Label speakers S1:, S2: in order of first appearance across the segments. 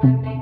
S1: Thank you.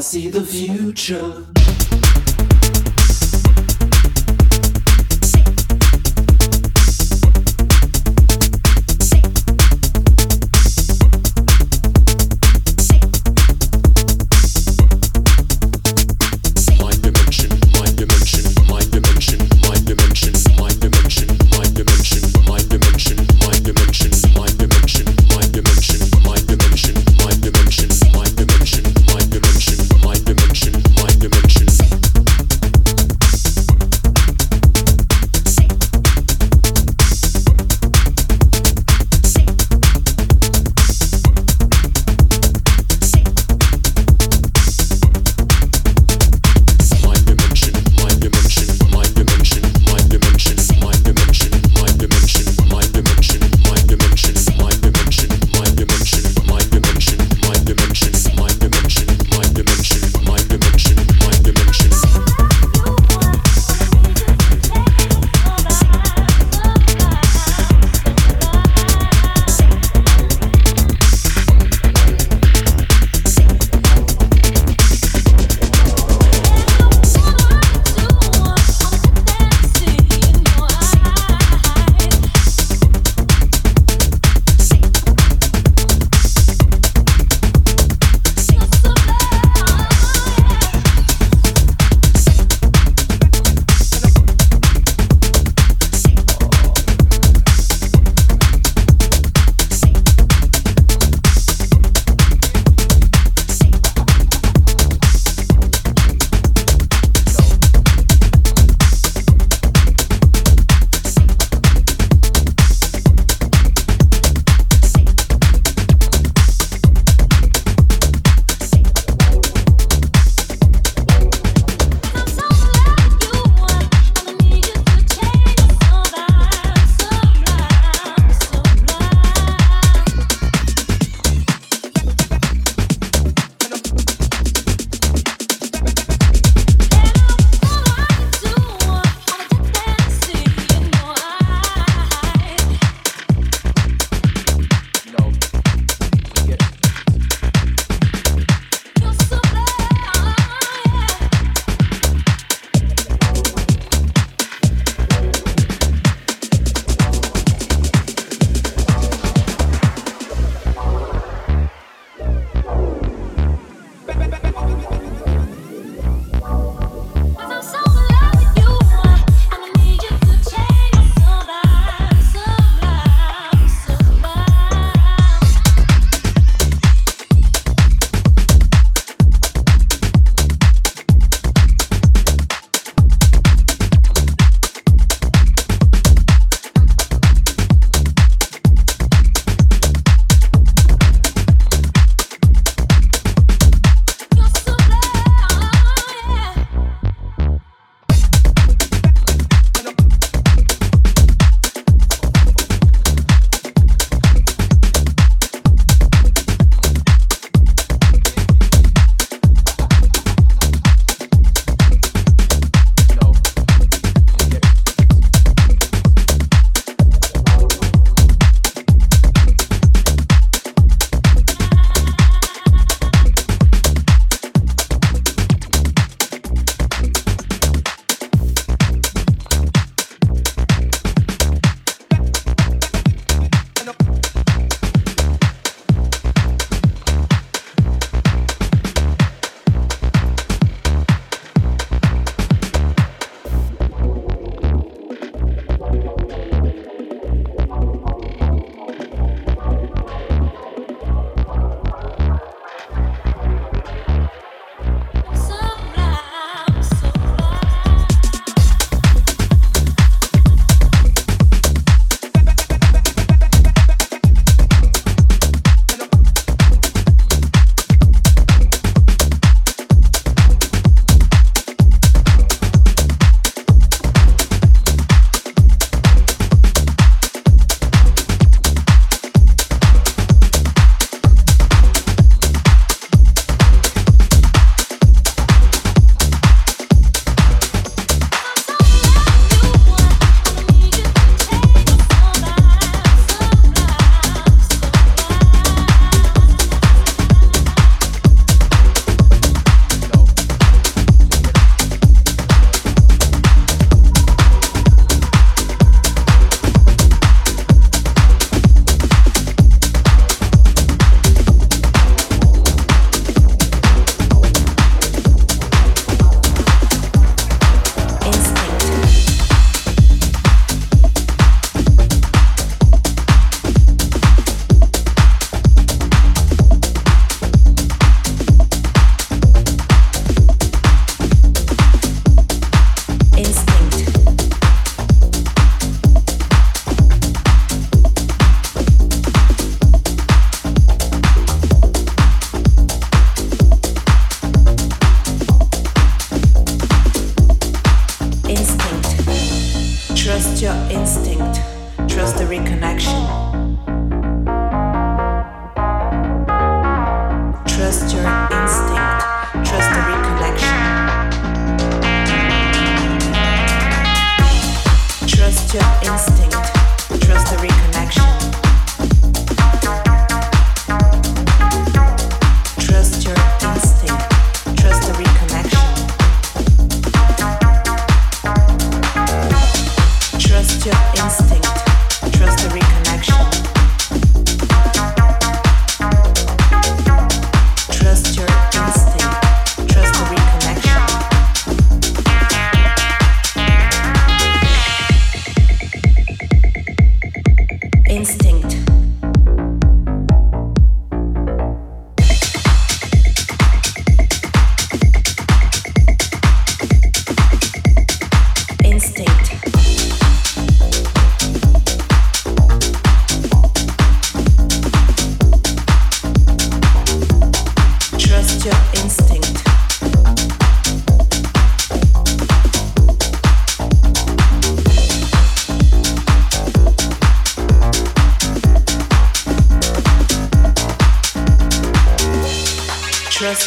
S1: See the future.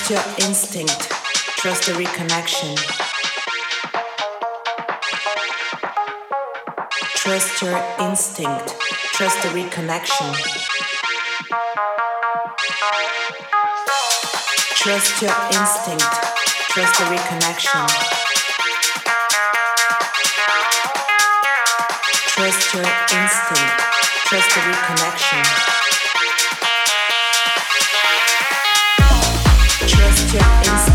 S2: Trust your instinct. Trust the reconnection. Trust your instinct. Trust the reconnection. Trust your instinct. Trust the reconnection. Trust your instinct. Trust the reconnection. shit inside.